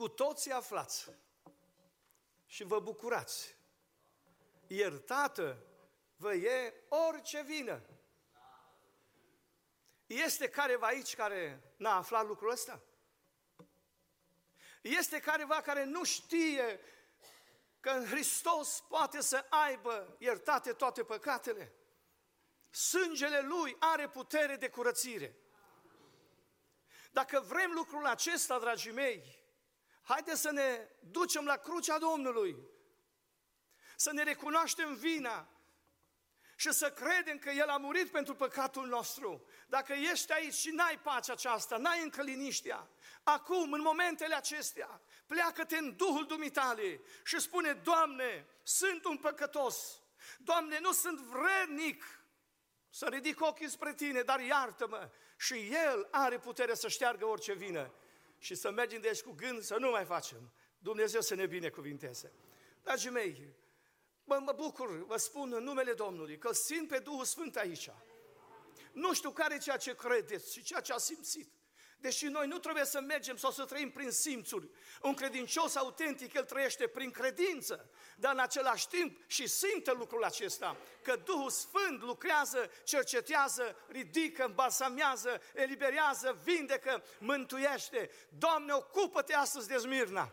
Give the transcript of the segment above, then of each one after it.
cu toții aflați și vă bucurați. Iertată vă e orice vină. Este careva aici care n-a aflat lucrul ăsta? Este careva care nu știe că în Hristos poate să aibă iertate toate păcatele? Sângele Lui are putere de curățire. Dacă vrem lucrul acesta, dragii mei, haideți să ne ducem la crucea Domnului, să ne recunoaștem vina și să credem că El a murit pentru păcatul nostru. Dacă ești aici și n-ai pacea aceasta, n-ai încă liniștea, acum, în momentele acestea, pleacă-te în Duhul Dumitale și spune, Doamne, sunt un păcătos, Doamne, nu sunt vrednic să ridic ochii spre tine, dar iartă-mă. Și El are putere să șteargă orice vină. Și să mergem deci cu gând să nu mai facem. Dumnezeu să ne binecuvinteze. Dragii mei, mă, mă bucur, vă spun în numele Domnului, că simt pe Duhul Sfânt aici. Nu știu care e ceea ce credeți și ceea ce a simțit. Deși noi nu trebuie să mergem sau să trăim prin simțuri. Un credincios autentic, el trăiește prin credință, dar în același timp și simte lucrul acesta, că Duhul Sfânt lucrează, cercetează, ridică, îmbalsamează, eliberează, vindecă, mântuiește. Doamne, ocupă-te astăzi de Smirna!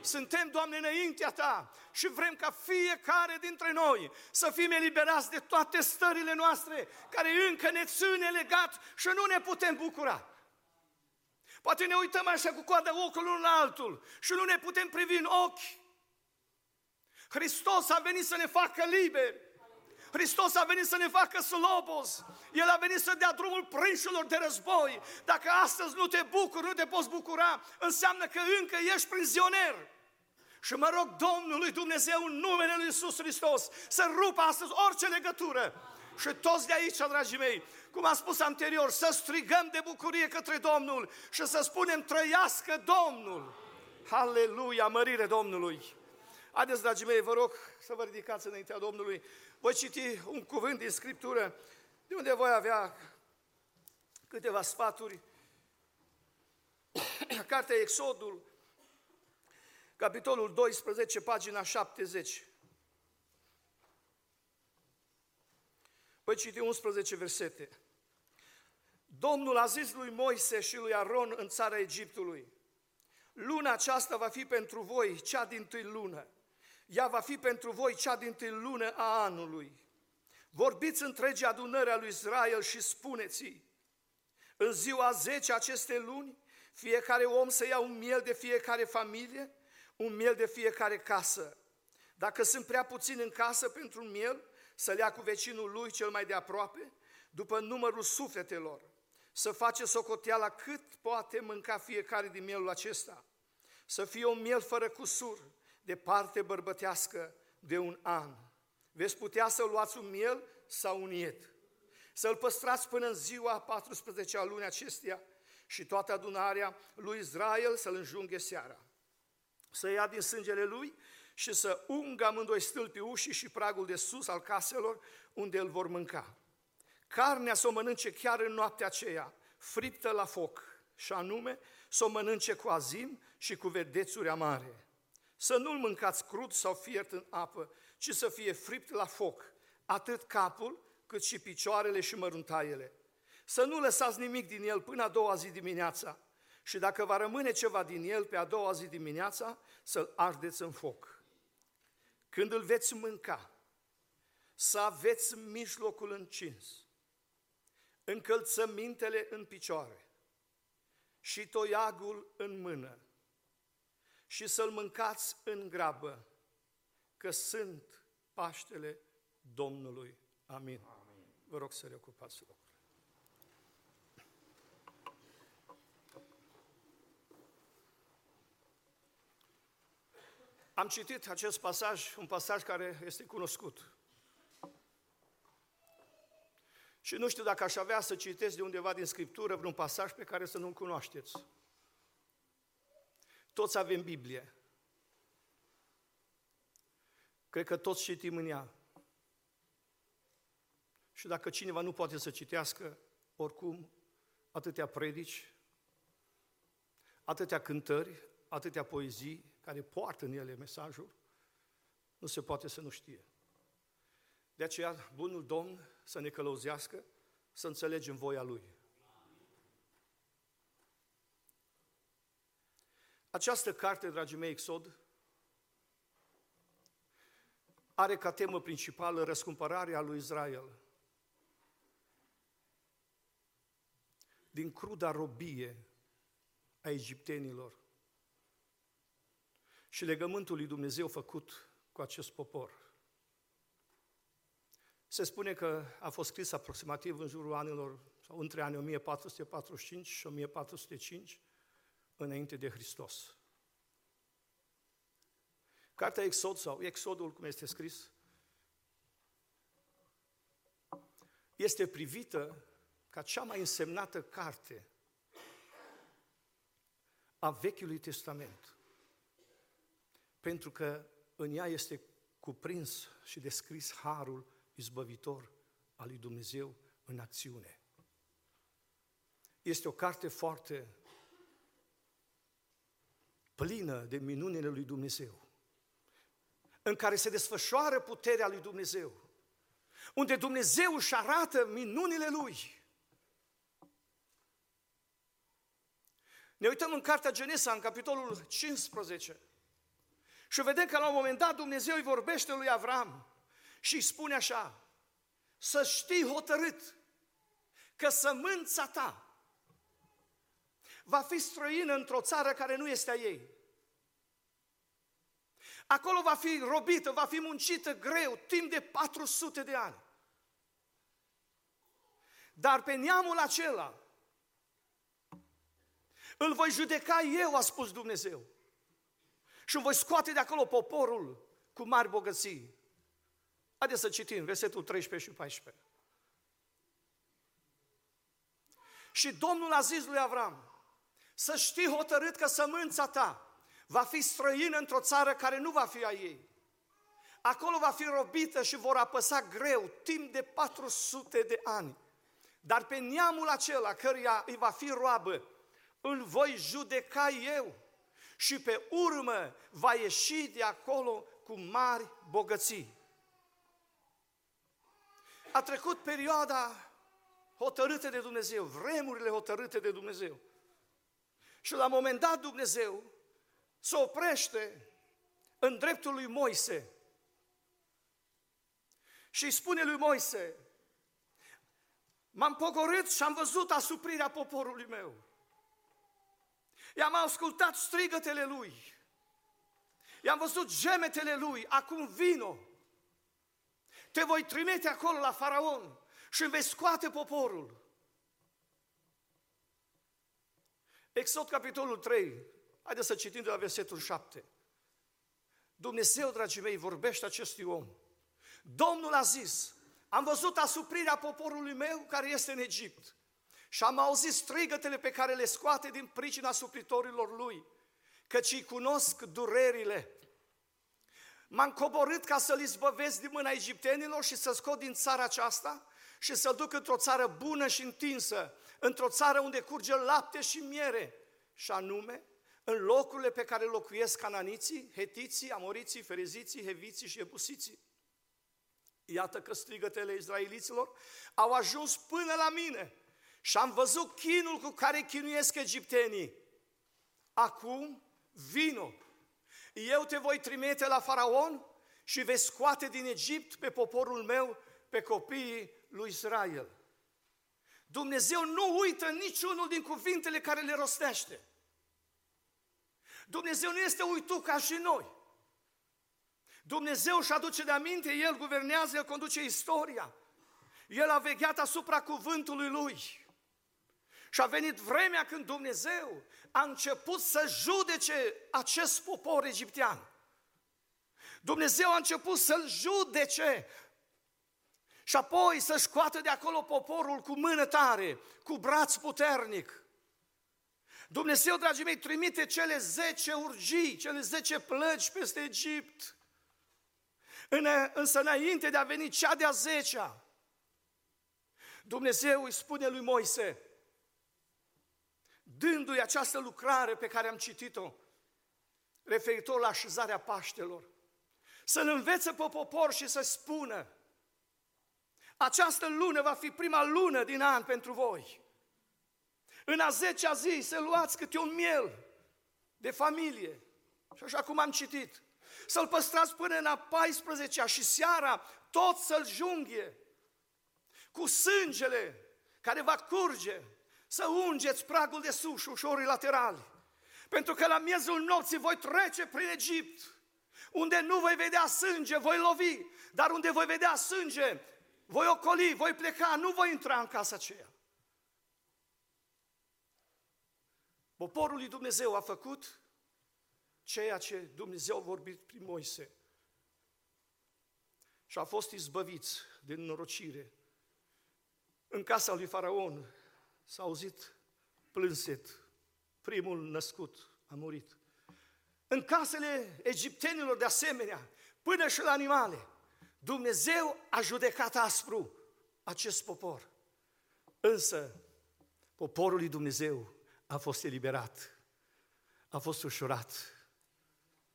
Suntem, Doamne, înaintea Ta și vrem ca fiecare dintre noi să fim eliberați de toate stările noastre care încă ne ține legat și nu ne putem bucura. Poate ne uităm așa cu coada ochiului unul la altul și nu ne putem privi în ochi. Hristos a venit să ne facă liberi. Hristos a venit să ne facă slobos. El a venit să dea drumul prinșilor de război. Dacă astăzi nu te bucuri, nu te poți bucura, înseamnă că încă ești prizonier. Și mă rog Domnului Dumnezeu în numele Lui Iisus Hristos să rupă astăzi orice legătură. Și toți de aici, dragii mei, cum am spus anterior, să strigăm de bucurie către Domnul și să spunem trăiască Domnul. Aleluia, mărire Domnului. Haideți, dragii mei, vă rog să vă ridicați înaintea Domnului. Voi citi un cuvânt din Scriptură, de unde voi avea câteva sfaturi. Cartea Exodul, capitolul 12, pagina 70. Voi citi 11 versete. Domnul a zis lui Moise și lui Aron în țara Egiptului, luna aceasta va fi pentru voi cea din tâi lună, ea va fi pentru voi cea din tâi lună a anului. Vorbiți întregi adunări a lui Israel și spuneți în ziua 10 aceste luni, fiecare om să ia un miel de fiecare familie, un miel de fiecare casă. Dacă sunt prea puțini în casă pentru un miel, să le ia cu vecinul lui cel mai de aproape, după numărul sufletelor, să face socoteala cât poate mânca fiecare din mielul acesta, să fie un miel fără cusur, de parte bărbătească de un an. Veți putea să luați un miel sau un iet, să-l păstrați până în ziua 14 a lunii acesteia și toată adunarea lui Israel să-l înjunghe seara. Să ia din sângele lui și să ungă amândoi stâlpii ușii și pragul de sus al caselor unde îl vor mânca. Carnea să o mănânce chiar în noaptea aceea, friptă la foc, și anume să o mănânce cu azim și cu vedețuri amare. Să nu-l mâncați crud sau fiert în apă, ci să fie fript la foc, atât capul cât și picioarele și măruntaiele. Să nu lăsați nimic din el până a doua zi dimineața și dacă va rămâne ceva din el pe a doua zi dimineața, să-l ardeți în foc. Când îl veți mânca, să aveți mijlocul încins, încălțămintele în picioare și toiagul în mână și să-l mâncați în grabă, că sunt Paștele Domnului. Amin. Amin. Vă rog să reocupați locul. Am citit acest pasaj, un pasaj care este cunoscut. Și nu știu dacă aș avea să citesc de undeva din Scriptură vreun pasaj pe care să nu-l cunoașteți. Toți avem Biblie. Cred că toți citim în ea. Și dacă cineva nu poate să citească, oricum, atâtea predici, atâtea cântări, atâtea poezii care poartă în ele mesajul, nu se poate să nu știe. De aceea, bunul Domn să ne călăuzească, să înțelegem voia Lui. Această carte, dragii mei, Exod, are ca temă principală răscumpărarea lui Israel din cruda robie a egiptenilor și legământul lui Dumnezeu făcut cu acest popor. Se spune că a fost scris aproximativ în jurul anilor, sau între anii 1445 și 1405, înainte de Hristos. Cartea Exod sau Exodul, cum este scris, este privită ca cea mai însemnată carte a Vechiului Testament. Pentru că în ea este cuprins și descris harul izbăvitor al lui Dumnezeu în acțiune. Este o carte foarte plină de minunile lui Dumnezeu, în care se desfășoară puterea lui Dumnezeu, unde Dumnezeu își arată minunile lui. Ne uităm în cartea Genesa, în capitolul 15, și vedem că la un moment dat Dumnezeu îi vorbește lui Avram și îi spune așa, să știi hotărât că sămânța ta va fi străină într-o țară care nu este a ei. Acolo va fi robită, va fi muncită greu, timp de 400 de ani. Dar pe neamul acela îl voi judeca eu, a spus Dumnezeu. Și îmi voi scoate de acolo poporul cu mari bogății. Haideți să citim versetul 13 și 14. Și Domnul a zis lui Avram, să știi hotărât că sămânța ta va fi străină într-o țară care nu va fi a ei. Acolo va fi robită și vor apăsa greu timp de 400 de ani. Dar pe neamul acela căruia îi va fi roabă, îl voi judeca eu și pe urmă va ieși de acolo cu mari bogății. A trecut perioada hotărâtă de Dumnezeu, vremurile hotărâte de Dumnezeu. Și la un moment dat Dumnezeu se oprește în dreptul lui Moise și îi spune lui Moise, m-am pogorât și am văzut asuprirea poporului meu. I-am ascultat strigătele lui. I-am văzut gemetele lui. Acum vino. Te voi trimite acolo la faraon și îmi vei scoate poporul. Exod, capitolul 3. Haideți să citim de la versetul 7. Dumnezeu, dragii mei, vorbește acestui om. Domnul a zis, am văzut asuprirea poporului meu care este în Egipt și am auzit strigătele pe care le scoate din pricina suplitorilor lui, căci îi cunosc durerile. M-am coborât ca să-l izbăvesc din mâna egiptenilor și să scot din țara aceasta și să-l duc într-o țară bună și întinsă, într-o țară unde curge lapte și miere, și anume în locurile pe care locuiesc cananiții, hetiții, amoriții, fereziții, heviții și ebusiții. Iată că strigătele izraeliților au ajuns până la mine și am văzut chinul cu care chinuiesc egiptenii. Acum vino, eu te voi trimite la faraon și vei scoate din Egipt pe poporul meu, pe copiii lui Israel. Dumnezeu nu uită niciunul din cuvintele care le rostește. Dumnezeu nu este uitut ca și noi. Dumnezeu își aduce de aminte, El guvernează, El conduce istoria. El a vegheat asupra cuvântului Lui. Și a venit vremea când Dumnezeu a început să judece acest popor egiptean. Dumnezeu a început să-l judece și apoi să scoată de acolo poporul cu mână tare, cu braț puternic. Dumnezeu, dragii mei, trimite cele zece urgii, cele zece plăci peste Egipt. Însă înainte de a veni cea de-a zecea, Dumnezeu îi spune lui Moise, dându-i această lucrare pe care am citit-o, referitor la așezarea Paștelor. Să-l învețe pe popor și să spună, această lună va fi prima lună din an pentru voi. În a zecea zi să luați câte un miel de familie. Și așa cum am citit, să-l păstrați până în a 14-a și seara tot să-l junghie cu sângele care va curge, să ungeți pragul de sus și ușorii laterali. Pentru că la miezul nopții voi trece prin Egipt, unde nu voi vedea sânge, voi lovi, dar unde voi vedea sânge, voi ocoli, voi pleca, nu voi intra în casa aceea. Poporul lui Dumnezeu a făcut ceea ce Dumnezeu a vorbit prin Moise și a fost izbăviți de norocire. În casa lui Faraon s-a auzit plânset, primul născut a murit. În casele egiptenilor de asemenea, până și la animale, Dumnezeu a judecat aspru acest popor. Însă, poporul lui Dumnezeu a fost eliberat, a fost ușurat,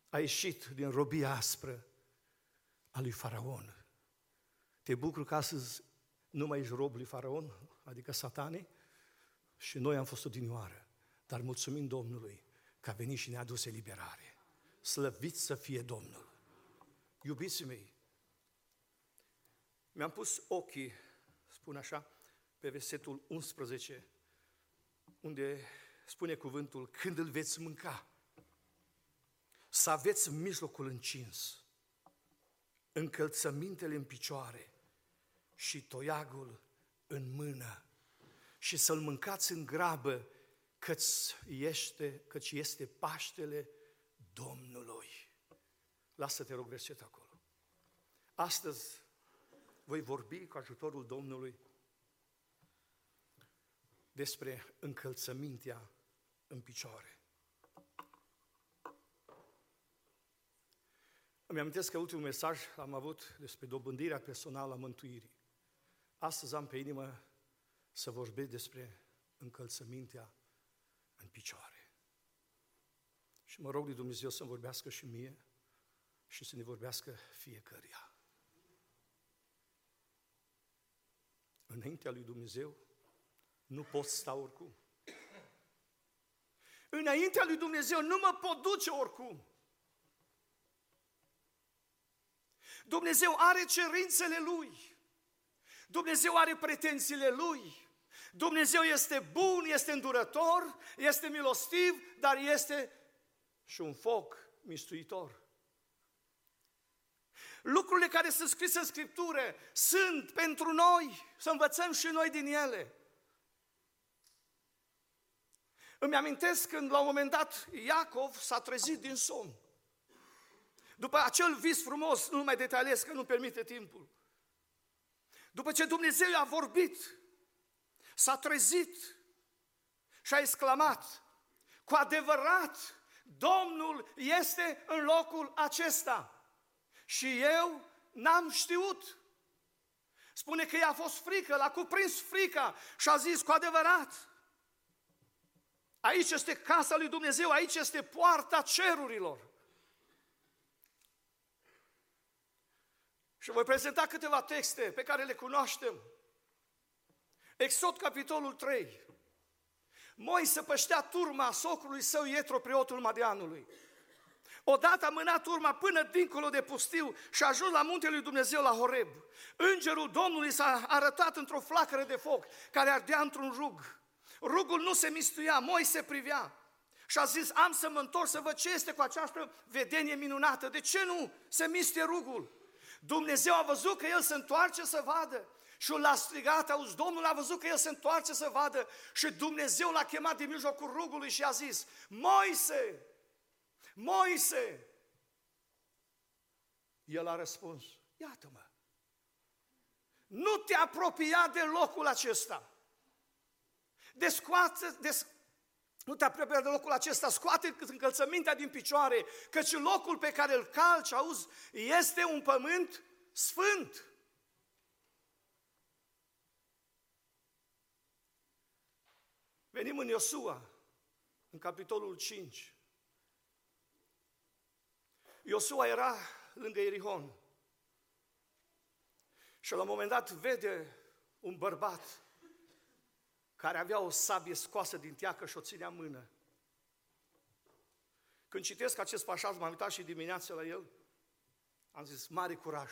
a ieșit din robia aspră a lui Faraon. Te bucur că astăzi nu mai ești rob lui Faraon, adică satane, și noi am fost odinioară. Dar mulțumim Domnului că a venit și ne-a adus eliberare. Slăvit să fie Domnul. Iubiții mei, mi-am pus ochii, spun așa, pe versetul 11, unde spune cuvântul, când îl veți mânca, să aveți mijlocul încins, încălțămintele în picioare și toiagul în mână și să-l mâncați în grabă, căci este, căci este Paștele Domnului. Lasă-te rog versetul acolo. Astăzi voi vorbi cu ajutorul Domnului despre încălțămintea în picioare. Îmi amintesc că ultimul mesaj am avut despre dobândirea personală a mântuirii. Astăzi am pe inimă să vorbesc despre încălțămintea în picioare. Și mă rog de Dumnezeu să-mi vorbească și mie și să ne vorbească fiecăruia. Înaintea lui Dumnezeu nu pot sta oricum. Înaintea lui Dumnezeu nu mă pot duce oricum. Dumnezeu are cerințele Lui. Dumnezeu are pretențiile Lui. Dumnezeu este bun, este îndurător, este milostiv, dar este și un foc mistuitor. Lucrurile care sunt scrise în Scriptură sunt pentru noi, să învățăm și noi din ele. Îmi amintesc când la un moment dat Iacov s-a trezit din somn. După acel vis frumos, nu mai detaliez că nu permite timpul. După ce Dumnezeu a vorbit, s-a trezit și a exclamat, cu adevărat, Domnul este în locul acesta. Și eu n-am știut. Spune că i-a fost frică, l-a cuprins frica și a zis cu adevărat, aici este casa lui Dumnezeu, aici este poarta cerurilor. Și voi prezenta câteva texte pe care le cunoaștem. Exod, capitolul 3. Moise păștea turma socrului său Ietro, preotul Madianului. Odată a mânat urma până dincolo de pustiu și a ajuns la muntele lui Dumnezeu la Horeb. Îngerul Domnului s-a arătat într-o flacără de foc care ardea într-un rug. Rugul nu se mistuia, Moise privea și a zis, am să mă întorc să văd ce este cu această vedenie minunată. De ce nu se miste rugul? Dumnezeu a văzut că el se întoarce să vadă și l-a strigat, auzi, Domnul a văzut că el se întoarce să vadă și Dumnezeu l-a chemat din mijlocul rugului și a zis, Moise, Moise! El a răspuns, iată-mă, nu te apropia de locul acesta. Descoate, des, nu te apropia de locul acesta, scoate încălțămintea din picioare, căci locul pe care îl calci, auzi, este un pământ sfânt. Venim în Iosua, în capitolul 5. Iosua era lângă Erihon. Și la un moment dat vede un bărbat care avea o sabie scoasă din teacă și o ținea în mână. Când citesc acest pașaj, m-am uitat și dimineața la el, am zis, mare curaj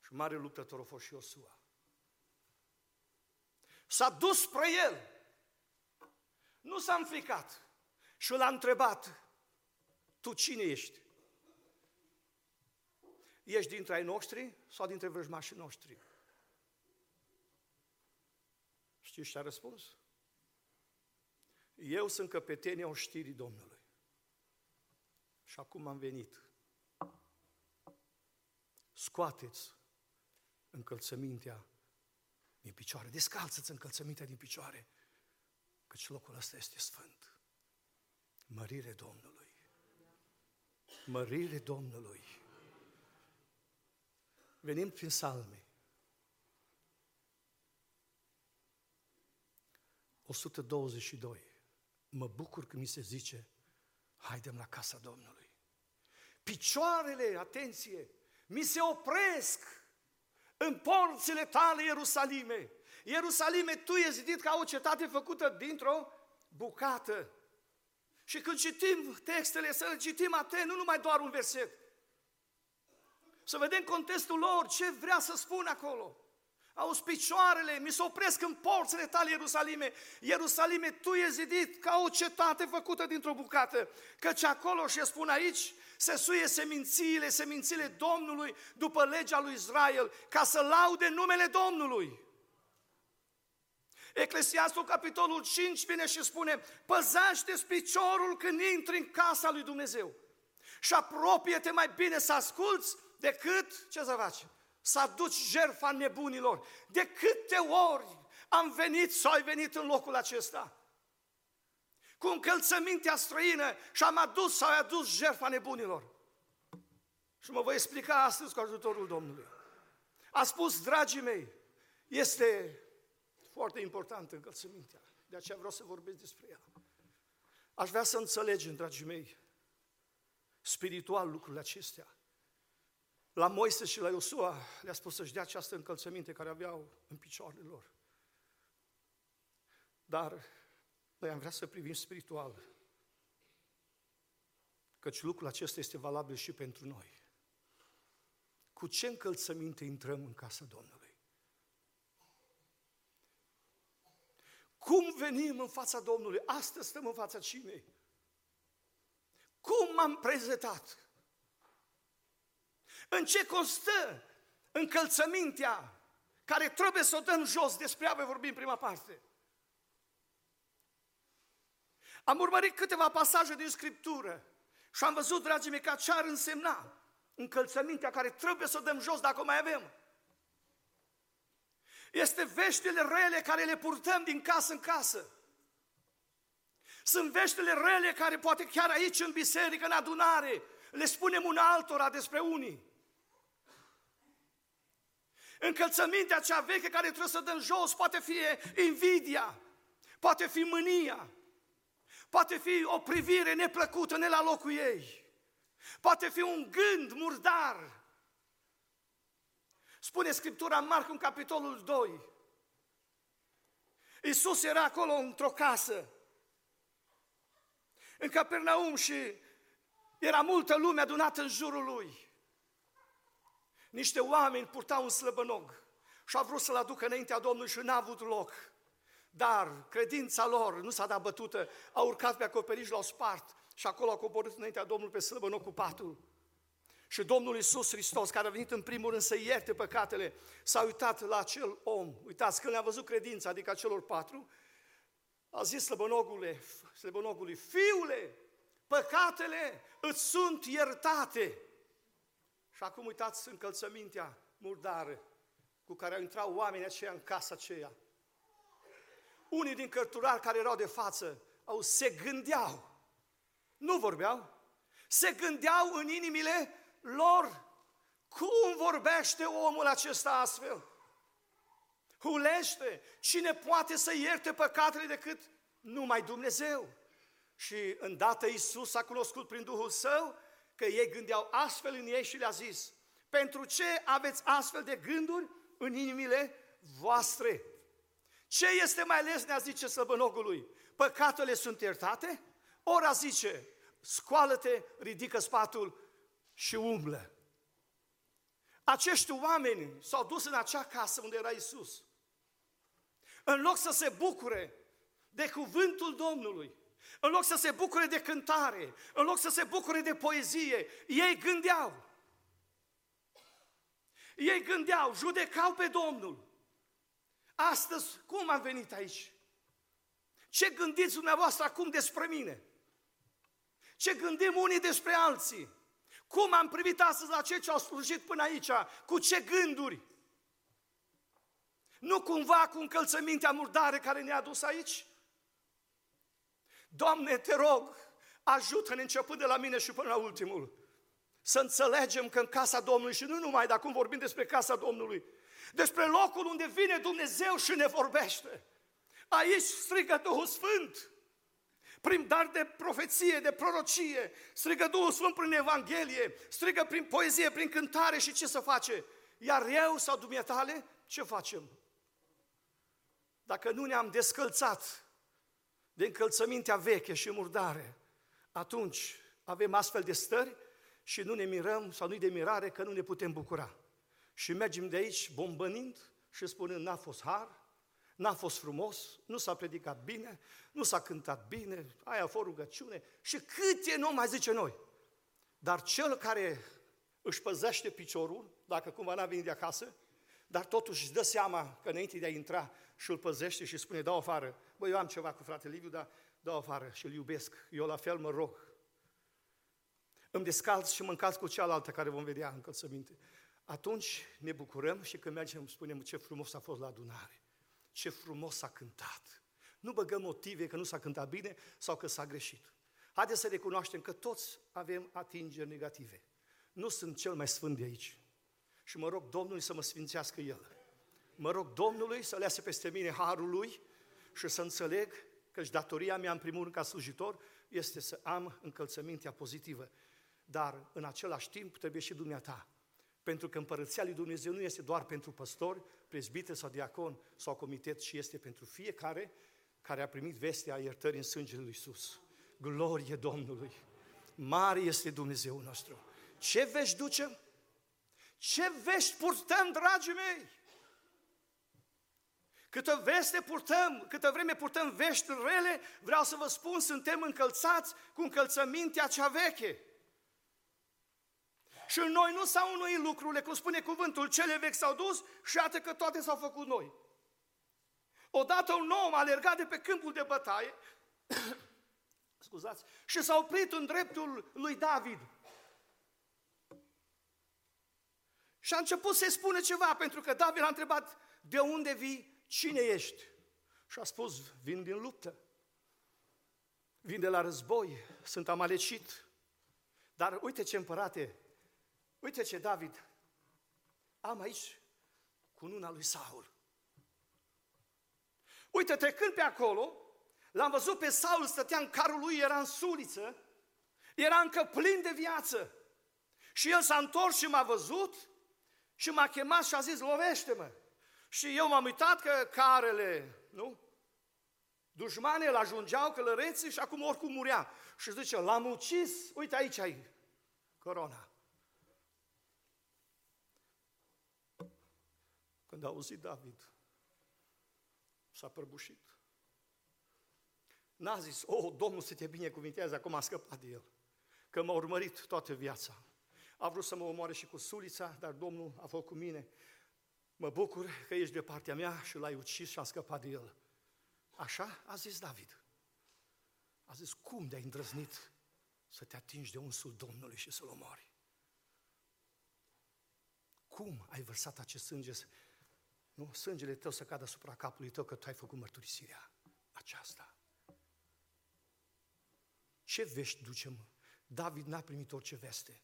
și mare luptător a fost și Iosua. S-a dus spre el, nu s-a înfricat și l-a întrebat, tu cine ești? Ești dintre ai noștri sau dintre vrăjmașii noștri? Știți ce a răspuns? Eu sunt căpetenia oștirii Domnului. Și acum am venit. Scoateți încălțămintea din picioare. Descalță-ți încălțămintea din picioare, căci locul ăsta este sfânt. Mărire Domnului. Mărire Domnului. Venim prin salme. 122. Mă bucur când mi se zice, haidem la casa Domnului. Picioarele, atenție, mi se opresc în porțile tale, Ierusalime. Ierusalime, tu e zidit ca o cetate făcută dintr-o bucată. Și când citim textele, să citim atent, nu numai doar un verset. Să vedem contextul lor, ce vrea să spună acolo. Auzi picioarele, mi se opresc în porțile tale, Ierusalime. Ierusalime, tu e zidit ca o cetate făcută dintr-o bucată. Căci acolo, și spun aici, se suie semințiile, semințiile Domnului după legea lui Israel, ca să laude numele Domnului. Eclesiastul, capitolul 5, vine și spune, păzește-ți piciorul când intri în casa lui Dumnezeu și apropie-te mai bine să asculți decât, ce să faci? Să aduci jertfa nebunilor. De câte ori am venit sau ai venit în locul acesta? Cu încălțămintea străină și am adus sau ai adus jertfa nebunilor. Și mă voi explica astăzi cu ajutorul Domnului. A spus, dragii mei, este foarte importantă încălțămintea. De aceea vreau să vorbesc despre ea. Aș vrea să înțelegem, dragii mei, spiritual lucrurile acestea. La Moise și la Iosua le-a spus să-și dea această încălțăminte care aveau în picioarele lor. Dar noi am vrea să privim spiritual, căci lucrul acesta este valabil și pentru noi. Cu ce încălțăminte intrăm în casa Domnului? Cum venim în fața Domnului? Astăzi stăm în fața cinei. Cum m-am prezentat? În ce constă încălțămintea care trebuie să o dăm jos? Despre ea voi vorbi în prima parte. Am urmărit câteva pasaje din Scriptură și am văzut, dragii mei, că ce ar însemna încălțămintea care trebuie să o dăm jos dacă o mai avem. Este veștile rele care le purtăm din casă în casă. Sunt veștile rele care poate chiar aici în biserică, în adunare, le spunem una altora despre unii. Încălțămintea cea veche care trebuie să dăm jos poate fi invidia, poate fi mânia, poate fi o privire neplăcută, ne la locul ei, poate fi un gând murdar. Spune Scriptura în Marcu în capitolul 2. Iisus era acolo într-o casă, în Capernaum și era multă lume adunată în jurul lui niște oameni purtau un slăbănog și au vrut să-l aducă înaintea Domnului și n-a avut loc. Dar credința lor nu s-a dat bătută, au urcat pe acoperiș, l-au spart și acolo au coborât înaintea Domnului pe slăbănog cu patul. Și Domnul Iisus Hristos, care a venit în primul rând să ierte păcatele, s-a uitat la acel om. Uitați, când a văzut credința, adică celor patru, a zis slăbănogule, slăbănogului, fiule, păcatele îți sunt iertate. Și acum uitați încălțămintea murdară cu care au intrat oamenii aceia în casa aceea. Unii din cărturari care erau de față au se gândeau, nu vorbeau, se gândeau în inimile lor cum vorbește omul acesta astfel. Hulește, cine poate să ierte păcatele decât numai Dumnezeu. Și îndată Iisus a cunoscut prin Duhul Său că ei gândeau astfel în ei și le-a zis, pentru ce aveți astfel de gânduri în inimile voastre? Ce este mai lesnea, zice săbănogului? Păcatele sunt iertate? Ora zice, scoală-te, ridică spatul și umblă. Acești oameni s-au dus în acea casă unde era Isus. În loc să se bucure de cuvântul Domnului, în loc să se bucure de cântare, în loc să se bucure de poezie, ei gândeau. Ei gândeau, judecau pe Domnul. Astăzi, cum am venit aici? Ce gândiți dumneavoastră acum despre mine? Ce gândim unii despre alții? Cum am privit astăzi la cei ce au slujit până aici? Cu ce gânduri? Nu cumva cu încălțămintea murdare care ne-a dus aici? Doamne, te rog, ajută-ne începând de la mine și până la ultimul. Să înțelegem că în casa Domnului, și nu numai, dar acum vorbim despre casa Domnului, despre locul unde vine Dumnezeu și ne vorbește. Aici strigă Duhul Sfânt, prin dar de profeție, de prorocie, strigă Duhul Sfânt prin Evanghelie, strigă prin poezie, prin cântare și ce să face? Iar eu sau dumneatale, ce facem? Dacă nu ne-am descălțat de încălțămintea veche și murdare, atunci avem astfel de stări și nu ne mirăm sau nu-i de mirare că nu ne putem bucura. Și mergem de aici bombănind și spunând n-a fost har, n-a fost frumos, nu s-a predicat bine, nu s-a cântat bine, aia a fost rugăciune și câte nu mai zice noi. Dar cel care își păzește piciorul, dacă cumva n-a venit de acasă, dar totuși își dă seama că înainte de a intra și îl păzește și spune, dau afară, băi, eu am ceva cu fratele Liviu, dar dau afară și îl iubesc, eu la fel mă rog. Îmi descalț și mă încalț cu cealaltă care vom vedea încălțăminte. Atunci ne bucurăm și când mergem spunem ce frumos a fost la adunare, ce frumos s-a cântat. Nu băgăm motive că nu s-a cântat bine sau că s-a greșit. Haideți să recunoaștem că toți avem atingeri negative. Nu sunt cel mai sfânt de aici. Și mă rog Domnului să mă sfințească El. Mă rog Domnului să lease peste mine harul Lui și să înțeleg că și datoria mea, în primul rând, ca slujitor, este să am încălțămintea pozitivă. Dar, în același timp, trebuie și dumneata. Pentru că împărăția lui Dumnezeu nu este doar pentru păstori, prezbite sau diacon sau comitet, ci este pentru fiecare care a primit vestea iertării în sângele lui Iisus. Glorie Domnului! Mare este Dumnezeu nostru! Ce vești ducem? Ce vești purtăm, dragii mei? Câtă veste purtăm, câtă vreme purtăm vești rele, vreau să vă spun, suntem încălțați cu încălțămintea cea veche. Și în noi nu s-au înnoit lucrurile, cum spune cuvântul, cele vechi s-au dus și iată că toate s-au făcut noi. Odată un om a alergat de pe câmpul de bătaie, scuzați, și s-a oprit în dreptul lui David. Și a început să-i spună ceva, pentru că David a întrebat, de unde vii, cine ești? Și a spus, vin din luptă, vin de la război, sunt amalecit. Dar uite ce împărate, uite ce David, am aici cununa lui Saul. Uite, trecând pe acolo, l-am văzut pe Saul, stătea în carul lui, era în suliță, era încă plin de viață. Și el s-a întors și m-a văzut și m-a chemat și a zis, lovește-mă. Și eu m-am uitat că carele, nu? Dușmanii îl ajungeau călăreții și acum oricum murea. Și zice, l-am ucis, uite aici ai corona. Când a auzit David, s-a prăbușit. N-a zis, oh, Domnul să te binecuvintează, acum a scăpat de el. Că m-a urmărit toată viața. A vrut să mă omoare și cu sulița, dar Domnul a fost cu mine. Mă bucur că ești de partea mea și l-ai ucis și a scăpat de el. Așa a zis David. A zis, cum de-ai îndrăznit să te atingi de unsul Domnului și să-l omori? Cum ai vărsat acest sânge nu? Sângele tău să cadă asupra capului tău că tu ai făcut mărturisirea aceasta. Ce vești ducem? David n-a primit orice veste.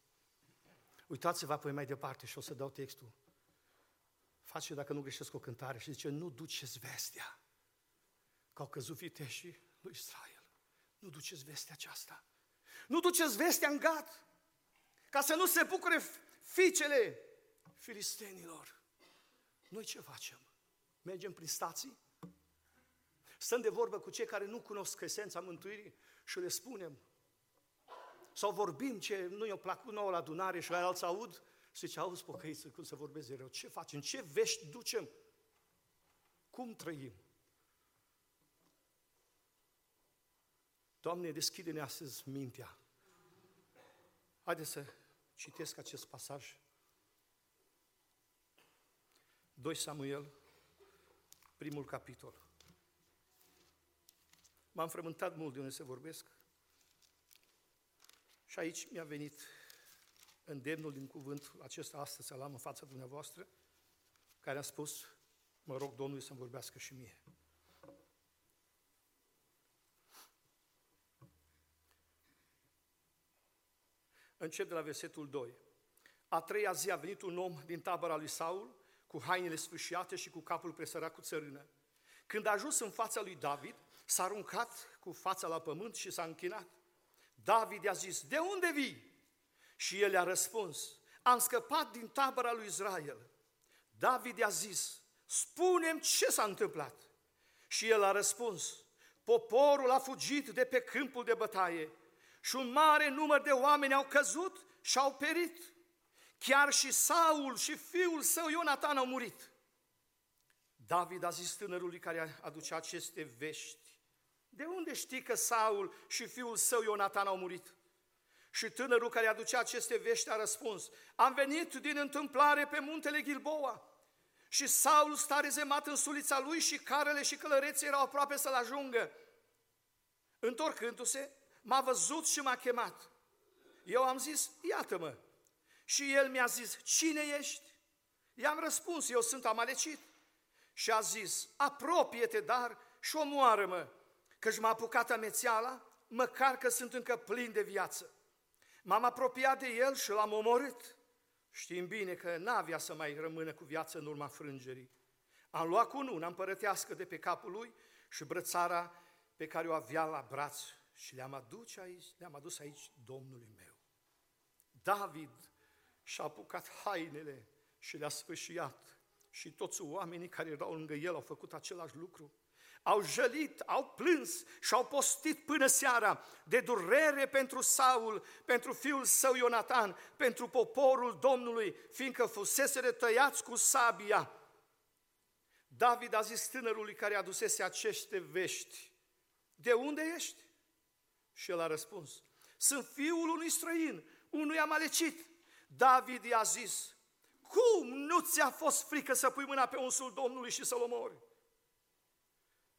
Uitați-vă apoi mai departe și o să dau textul. Face, dacă nu greșesc, o cântare și zice, nu duceți vestea că au căzut viteșii lui Israel. Nu duceți vestea aceasta. Nu duceți vestea în gat. ca să nu se bucure fiicele filistenilor. Noi ce facem? Mergem prin stații? Stăm de vorbă cu cei care nu cunosc esența mântuirii și le spunem. Sau vorbim ce nu i-a plăcut nouă la adunare și la alții aud și zice, auzi pocăiță, cum să vorbesc de rău, ce facem, ce vești ducem, cum trăim? Doamne, deschide-ne astăzi mintea. Haideți să citesc acest pasaj. 2 Samuel, primul capitol. M-am frământat mult de unde se vorbesc și aici mi-a venit îndemnul din cuvântul acesta astăzi să-l am în fața dumneavoastră, care a spus, mă rog Domnului să-mi vorbească și mie. Încep de la versetul 2. A treia zi a venit un om din tabăra lui Saul, cu hainele sfâșiate și cu capul presărat cu țărână. Când a ajuns în fața lui David, s-a aruncat cu fața la pământ și s-a închinat. David i-a zis, de unde vii? Și el i-a răspuns, am scăpat din tabăra lui Israel. David i-a zis, spunem ce s-a întâmplat. Și el a răspuns, poporul a fugit de pe câmpul de bătaie și un mare număr de oameni au căzut și au perit. Chiar și Saul și fiul său Ionatan au murit. David a zis tânărului care aducea aceste vești, de unde știi că Saul și fiul său Ionatan au murit? Și tânărul care aducea aceste vești a răspuns, am venit din întâmplare pe muntele Gilboa. Și Saul sta rezemat în sulița lui și carele și călăreții erau aproape să-l ajungă. Întorcându-se, m-a văzut și m-a chemat. Eu am zis, iată-mă. Și el mi-a zis, cine ești? I-am răspuns, eu sunt amalecit. Și a zis, apropie-te, dar și omoară-mă, căci m-a apucat amețeala, măcar că sunt încă plin de viață. M-am apropiat de el și l-am omorât. Știm bine că n-avea să mai rămână cu viață în urma frângerii. Am luat cu una împărătească de pe capul lui și brățara pe care o avea la braț și le-am adus aici, le-am adus aici Domnului meu. David și-a apucat hainele și le-a sfâșiat și toți oamenii care erau lângă el au făcut același lucru. Au jălit, au plâns și au postit până seara de durere pentru Saul, pentru fiul său Ionatan, pentru poporul Domnului, fiindcă fusese tăiați cu sabia. David a zis tânărului care adusese aceste vești, de unde ești? Și el a răspuns, sunt fiul unui străin, unui amalecit. David i-a zis, cum nu ți-a fost frică să pui mâna pe unsul Domnului și să-l omori?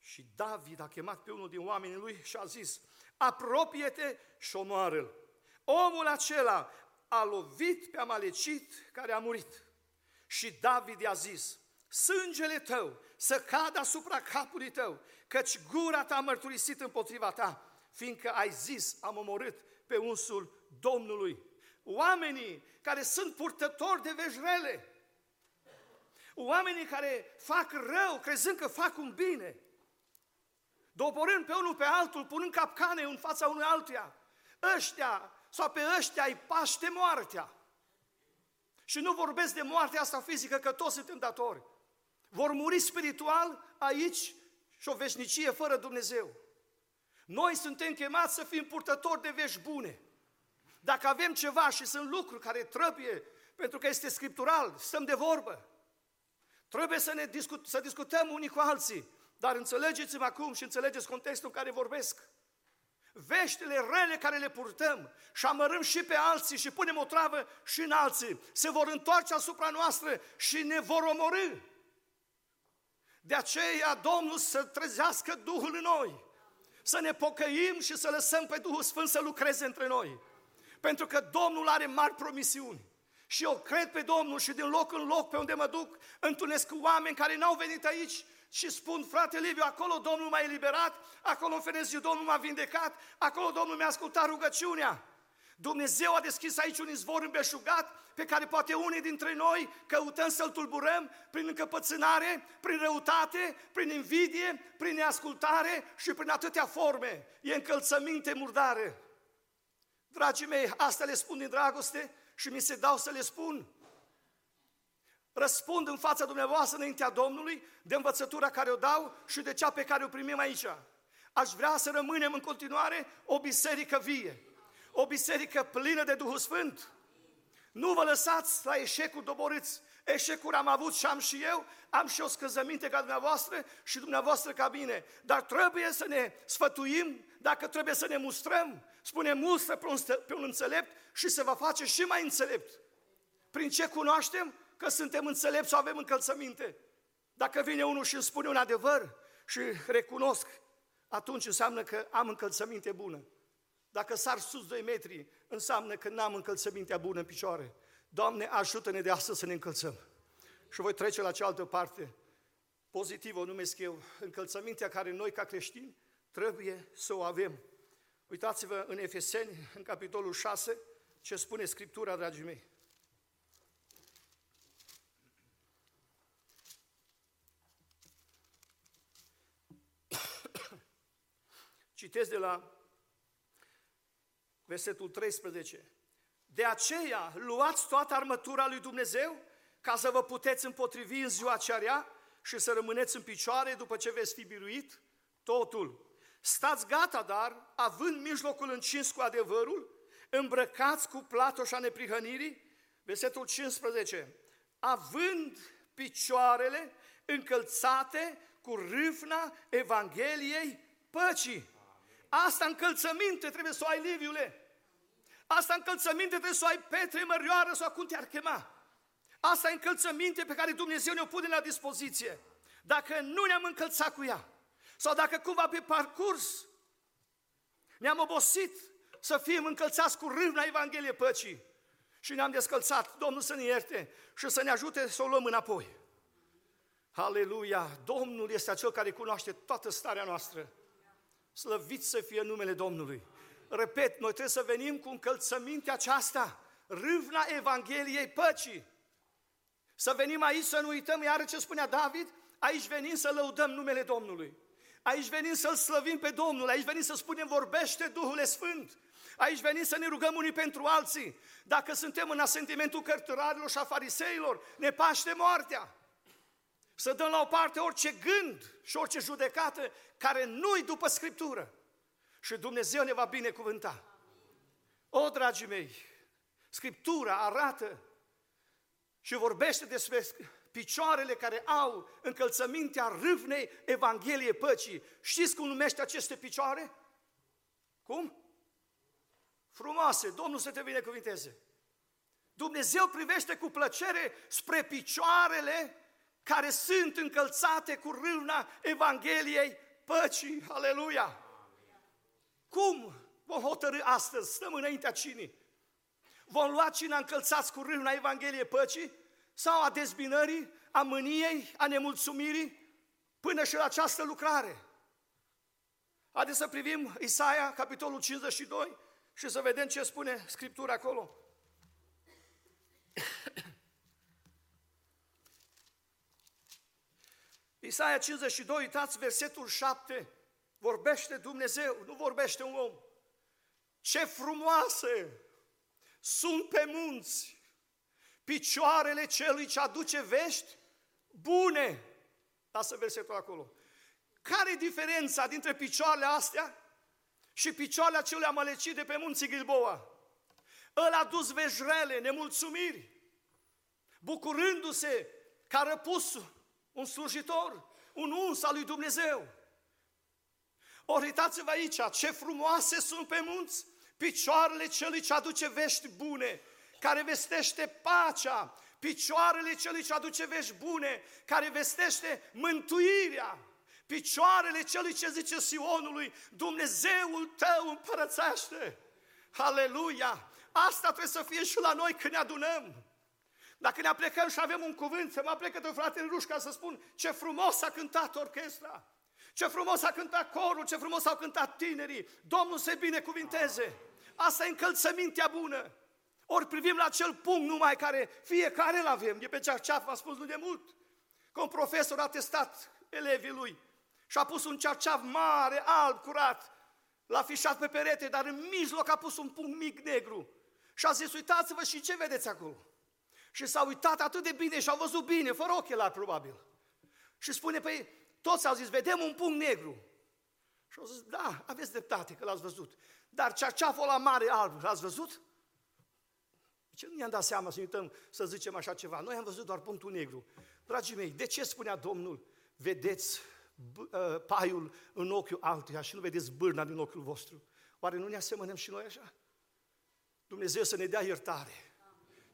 Și David a chemat pe unul din oamenii lui și a zis, apropie-te și omoară-l. Omul acela a lovit pe amalecit care a murit. Și David i-a zis, sângele tău să cadă asupra capului tău, căci gura ta a mărturisit împotriva ta fiindcă ai zis, am omorât pe unsul Domnului. Oamenii care sunt purtători de vejrele, oamenii care fac rău, crezând că fac un bine, doborând pe unul pe altul, punând capcane în fața unui altuia, ăștia sau pe ăștia îi paște moartea. Și nu vorbesc de moartea asta fizică, că toți suntem datori. Vor muri spiritual aici și o veșnicie fără Dumnezeu. Noi suntem chemați să fim purtători de vești bune. Dacă avem ceva și sunt lucruri care trebuie, pentru că este scriptural, stăm de vorbă. Trebuie să, ne discut, să discutăm unii cu alții, dar înțelegeți-mă acum și înțelegeți contextul în care vorbesc. Veștile rele care le purtăm și amărâm și pe alții și punem o travă și în alții, se vor întoarce asupra noastră și ne vor omorâ. De aceea Domnul să trezească Duhul în noi să ne pocăim și să lăsăm pe Duhul Sfânt să lucreze între noi. Pentru că Domnul are mari promisiuni. Și eu cred pe Domnul și din loc în loc pe unde mă duc, întâlnesc oameni care n-au venit aici și spun, frate Liviu, acolo Domnul m-a eliberat, acolo în Feneziu Domnul m-a vindecat, acolo Domnul mi-a ascultat rugăciunea. Dumnezeu a deschis aici un izvor îmbeșugat pe care poate unii dintre noi căutăm să-l tulburăm prin încăpățânare, prin răutate, prin invidie, prin neascultare și prin atâtea forme. E încălțăminte murdare. Dragii mei, asta le spun din dragoste și mi se dau să le spun. Răspund în fața dumneavoastră înaintea Domnului de învățătura care o dau și de cea pe care o primim aici. Aș vrea să rămânem în continuare o biserică vie, o biserică plină de Duhul Sfânt. Nu vă lăsați la eșecuri doborâți. Eșecuri am avut și am și eu, am și o scăzăminte ca dumneavoastră și dumneavoastră ca mine. Dar trebuie să ne sfătuim, dacă trebuie să ne mustrăm, spune mustră pe un, pe un înțelept și se va face și mai înțelept. Prin ce cunoaștem? Că suntem înțelepți sau avem încălțăminte. Dacă vine unul și îmi spune un adevăr și recunosc, atunci înseamnă că am încălțăminte bună. Dacă sar sus 2 metri, înseamnă că n-am încălțămintea bună în picioare. Doamne, ajută-ne de astăzi să ne încălțăm. Și voi trece la cealaltă parte. Pozitiv o numesc eu, încălțămintea care noi ca creștini trebuie să o avem. Uitați-vă în Efeseni, în capitolul 6, ce spune Scriptura, dragii mei. Citesc de la versetul 13. De aceea, luați toată armătura lui Dumnezeu ca să vă puteți împotrivi în ziua cearea și să rămâneți în picioare după ce veți fi biruit totul. Stați gata, dar, având mijlocul încins cu adevărul, îmbrăcați cu platoșa neprihănirii, versetul 15, având picioarele încălțate cu râfna Evangheliei păcii. Asta încălțăminte trebuie să o ai, Liviule. Asta încălțăminte trebuie să o ai Petre, Mărioară sau cum te-ar chema. Asta e încălțăminte pe care Dumnezeu ne-o pune la dispoziție. Dacă nu ne-am încălțat cu ea, sau dacă cumva pe parcurs ne-am obosit să fim încălțați cu râvna Evanghelie păcii și ne-am descălțat, Domnul să ne ierte și să ne ajute să o luăm înapoi. Aleluia! Domnul este acel care cunoaște toată starea noastră. Slăvit să fie numele Domnului. Repet, noi trebuie să venim cu încălțămintea aceasta, râvna Evangheliei păcii. Să venim aici să nu uităm iară ce spunea David, aici venim să lăudăm numele Domnului. Aici venim să-L slăvim pe Domnul, aici venim să spunem vorbește Duhul Sfânt. Aici venim să ne rugăm unii pentru alții. Dacă suntem în asentimentul cărturarilor și a fariseilor, ne paște moartea. Să dăm la o parte orice gând și orice judecată care nu-i după Scriptură. Și Dumnezeu ne va binecuvânta. O, dragii mei, Scriptura arată și vorbește despre picioarele care au încălțămintea râvnei Evangheliei păcii. Știți cum numește aceste picioare? Cum? Frumoase. Domnul să te binecuvinteze. Dumnezeu privește cu plăcere spre picioarele care sunt încălțate cu râvna Evangheliei păcii. Aleluia! Cum vom hotărâ astăzi? Stăm înaintea cinii. Vom lua cina încălțați cu râvna Evangheliei păcii sau a dezbinării, a mâniei, a nemulțumirii, până și la această lucrare. Haideți să privim Isaia, capitolul 52, și să vedem ce spune Scriptura acolo. Isaia 52, uitați versetul 7, vorbește Dumnezeu, nu vorbește un om. Ce frumoase sunt pe munți picioarele celui ce aduce vești bune. Lasă versetul acolo. Care e diferența dintre picioarele astea și picioarele acelui amalecit de pe munții Gilboa? Îl a dus vejrele, nemulțumiri, bucurându-se că a răpus un slujitor, un uns al lui Dumnezeu. Ori uitați-vă aici, ce frumoase sunt pe munți picioarele celui ce aduce vești bune, care vestește pacea, picioarele celui ce aduce vești bune, care vestește mântuirea, picioarele celui ce zice Sionului, Dumnezeul tău împărățește. Aleluia! Asta trebuie să fie și la noi când ne adunăm. Dacă ne aplecăm și avem un cuvânt, să mă aplecă de fratele Ruș ca să spun ce frumos a cântat orchestra, ce frumos a cântat corul, ce frumos au cântat tinerii. Domnul se binecuvinteze. Asta e încălțămintea bună. Ori privim la acel punct numai care fiecare îl avem. E pe cearceaf, am spus nu de mult. Că un profesor a testat elevii lui și a pus un cearceaf mare, alb, curat. L-a fișat pe perete, dar în mijloc a pus un punct mic negru. Și a zis, uitați-vă și ce vedeți acolo. Și s-a uitat atât de bine și au văzut bine, fără ochelari probabil. Și spune, păi, toți au zis, vedem un punct negru. Și au zis, da, aveți dreptate că l-ați văzut. Dar ceaceaful la mare alb, l-ați văzut? Ce nu ne-am dat seama să uităm să zicem așa ceva. Noi am văzut doar punctul negru. Dragii mei, de ce spunea Domnul, vedeți uh, paiul în ochiul altuia și nu vedeți bârna din ochiul vostru? Oare nu ne asemănăm și noi așa? Dumnezeu să ne dea iertare.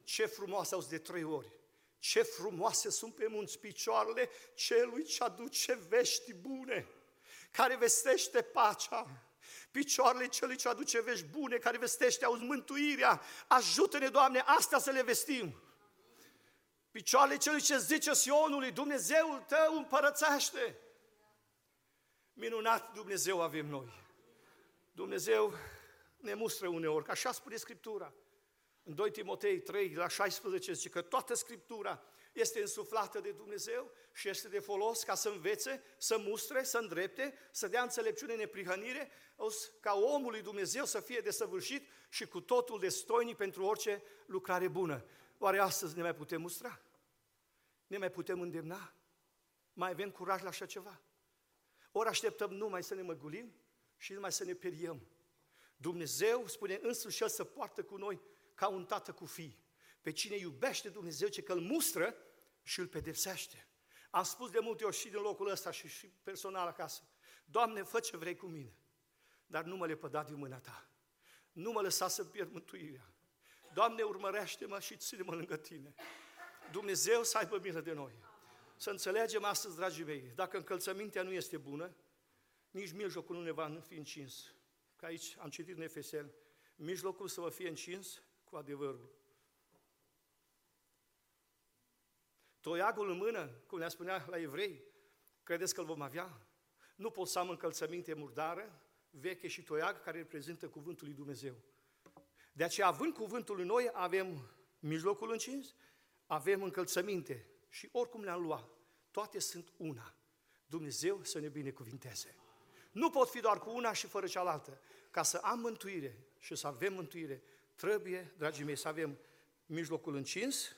Ce frumoase au de trei ori. Ce frumoase sunt pe munți picioarele celui ce aduce vești bune, care vestește pacea. Picioarele celui ce aduce vești bune, care vestește, auzi, mântuirea. Ajută-ne, Doamne, asta să le vestim. Picioarele celui ce zice Sionului, Dumnezeul tău împărățește. Minunat Dumnezeu avem noi. Dumnezeu ne mustră uneori, că așa spune Scriptura. În 2 Timotei 3, la 16, zice că toată Scriptura este însuflată de Dumnezeu și este de folos ca să învețe, să mustre, să îndrepte, să dea înțelepciune, neprihănire, ca omul lui Dumnezeu să fie desăvârșit și cu totul destoinic pentru orice lucrare bună. Oare astăzi ne mai putem mustra? Ne mai putem îndemna? Mai avem curaj la așa ceva? Ori așteptăm numai să ne măgulim și numai să ne periem. Dumnezeu spune însuși El să poartă cu noi ca un tată cu fii. Pe cine iubește Dumnezeu, ce că îl mustră și îl pedepsește. Am spus de multe ori și din locul ăsta și, și personal acasă. Doamne, fă ce vrei cu mine, dar nu mă lepăda din mâna Ta. Nu mă lăsa să pierd mântuirea. Doamne, urmărește-mă și ține-mă lângă Tine. Dumnezeu să aibă milă de noi. Să înțelegem astăzi, dragii mei, dacă încălțămintea nu este bună, nici mijlocul nu ne va fi încins. Că aici am citit în Efeseni, mijlocul să vă fie încins cu adevărul. Toiagul în mână, cum ne spunea la evrei, credeți că îl vom avea? Nu pot să am încălțăminte murdară, veche și toiag, care reprezintă cuvântul lui Dumnezeu. De aceea, având cuvântul lui noi, avem mijlocul încins, avem încălțăminte și oricum le-am luat, toate sunt una. Dumnezeu să ne binecuvinteze. Nu pot fi doar cu una și fără cealaltă. Ca să am mântuire și să avem mântuire, trebuie, dragii mei, să avem mijlocul încins,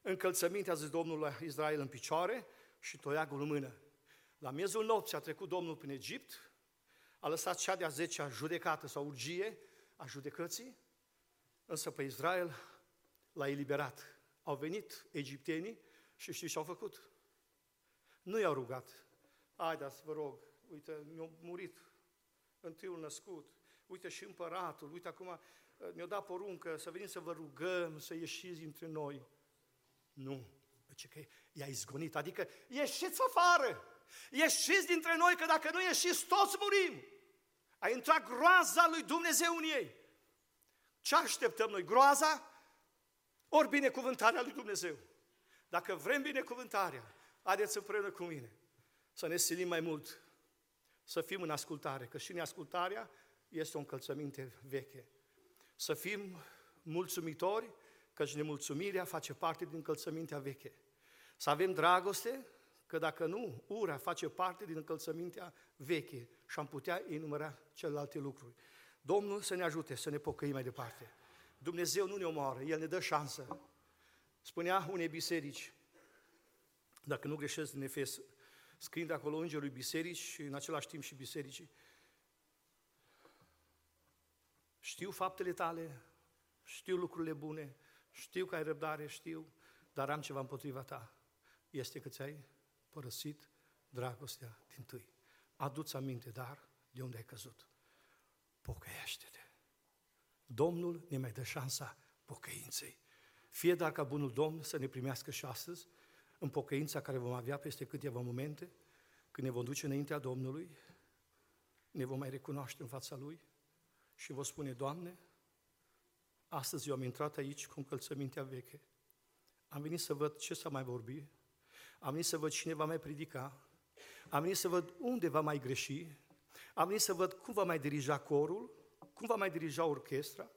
încălțămintea, zis Domnul la Israel, în picioare și toiagul în mână. La miezul nopții a trecut Domnul prin Egipt, a lăsat cea de-a zecea judecată sau urgie a judecății, însă pe Israel l-a eliberat. Au venit egiptenii și știți ce au făcut? Nu i-au rugat. Haideți, vă rog, uite, mi-a murit întâiul născut, uite și împăratul, uite acum uh, mi-a dat poruncă să venim să vă rugăm, să ieșiți între noi. Nu. Zice că i-a izgonit, adică ieșiți afară, ieșiți dintre noi, că dacă nu ieșiți, toți murim. A intrat groaza lui Dumnezeu în ei. Ce așteptăm noi? Groaza? Ori binecuvântarea lui Dumnezeu. Dacă vrem binecuvântarea, haideți împreună cu mine să ne silim mai mult, să fim în ascultare, că și neascultarea este o încălțăminte veche. Să fim mulțumitori, căci nemulțumirea face parte din încălțămintea veche. Să avem dragoste, că dacă nu, ura face parte din încălțămintea veche și am putea enumera celelalte lucruri. Domnul să ne ajute să ne pocăim mai departe. Dumnezeu nu ne omoară, El ne dă șansă. Spunea unei biserici, dacă nu greșesc din Efes, scriind acolo îngerul biserici și în același timp și bisericii, știu faptele tale, știu lucrurile bune, știu că ai răbdare, știu, dar am ceva împotriva ta. Este că ți-ai părăsit dragostea din tâi. Adu-ți aminte, dar, de unde ai căzut. Pocăiește-te. Domnul ne mai dă șansa pocăinței. Fie dacă ca bunul Domn să ne primească și astăzi, în pocăința care vom avea peste câteva momente, când ne vom duce înaintea Domnului, ne vom mai recunoaște în fața Lui și vă spune, Doamne, astăzi eu am intrat aici cu încălțămintea veche. Am venit să văd ce s-a mai vorbit, am venit să văd cine va mai predica, am venit să văd unde va mai greși, am venit să văd cum va mai dirija corul, cum va mai dirija orchestra,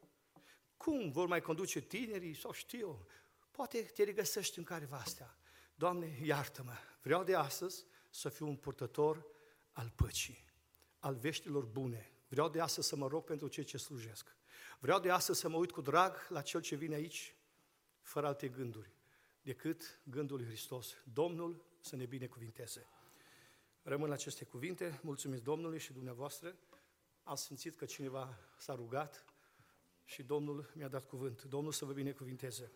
cum vor mai conduce tinerii sau știu eu. Poate te regăsești în careva astea. Doamne, iartă-mă, vreau de astăzi să fiu un purtător al păcii. al veștilor bune. Vreau de astăzi să mă rog pentru cei ce slujesc. Vreau de astăzi să mă uit cu drag la cel ce vine aici, fără alte gânduri, decât gândul lui Hristos. Domnul să ne binecuvinteze. Rămân la aceste cuvinte, mulțumesc Domnului și dumneavoastră. Am simțit că cineva s-a rugat și Domnul mi-a dat cuvânt. Domnul să vă binecuvinteze.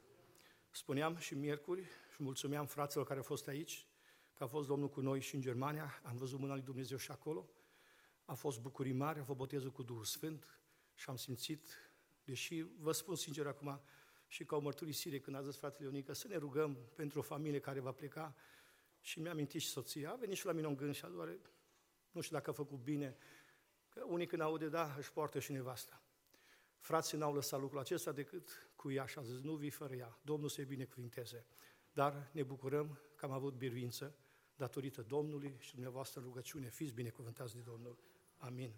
Spuneam și miercuri și mulțumeam fraților care au fost aici, că a fost Domnul cu noi și în Germania, am văzut mâna lui Dumnezeu și acolo. A fost bucurii mari, a fost botezul cu Duhul Sfânt și am simțit, deși vă spun sincer acum, și ca o mărturisire când a zis fratele Ionica, să ne rugăm pentru o familie care va pleca și mi-a amintit și soția, a venit și la mine un gând și a doar, nu știu dacă a făcut bine, că unii când aude, da, își poartă și nevasta. Frații n-au lăsat lucrul acesta decât cu ea și a zis, nu vii fără ea, Domnul să-i binecuvinteze. Dar ne bucurăm că am avut biruință datorită Domnului și dumneavoastră în rugăciune. Fiți binecuvântați de Domnul. Amin.